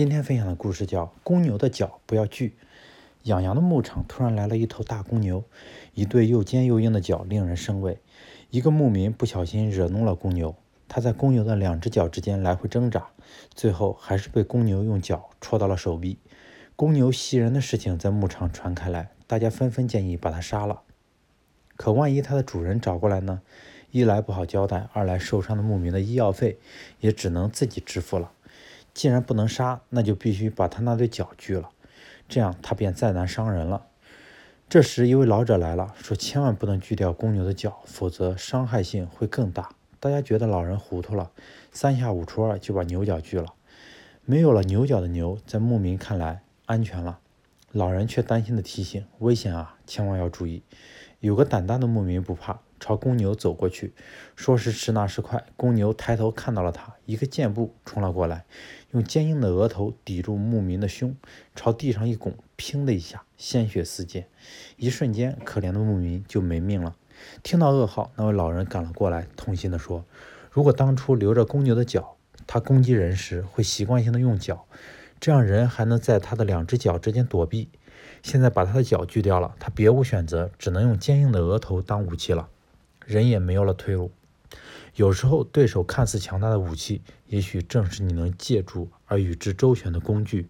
今天分享的故事叫《公牛的脚不要锯》。养羊的牧场突然来了一头大公牛，一对又尖又硬的脚令人生畏。一个牧民不小心惹怒了公牛，他在公牛的两只脚之间来回挣扎，最后还是被公牛用脚戳到了手臂。公牛袭人的事情在牧场传开来，大家纷纷建议把它杀了。可万一它的主人找过来呢？一来不好交代，二来受伤的牧民的医药费也只能自己支付了。既然不能杀，那就必须把他那对脚锯了，这样他便再难伤人了。这时，一位老者来了，说：“千万不能锯掉公牛的脚，否则伤害性会更大。”大家觉得老人糊涂了，三下五除二就把牛角锯了。没有了牛角的牛，在牧民看来安全了，老人却担心的提醒：“危险啊，千万要注意。”有个胆大的牧民不怕。朝公牛走过去，说时迟，那时快，公牛抬头看到了他，一个箭步冲了过来，用坚硬的额头抵住牧民的胸，朝地上一拱，砰的一下，鲜血四溅，一瞬间，可怜的牧民就没命了。听到噩耗，那位老人赶了过来，痛心地说：“如果当初留着公牛的脚，他攻击人时会习惯性的用脚，这样人还能在他的两只脚之间躲避。现在把他的脚锯掉了，他别无选择，只能用坚硬的额头当武器了。”人也没有了退路。有时候，对手看似强大的武器，也许正是你能借助而与之周旋的工具。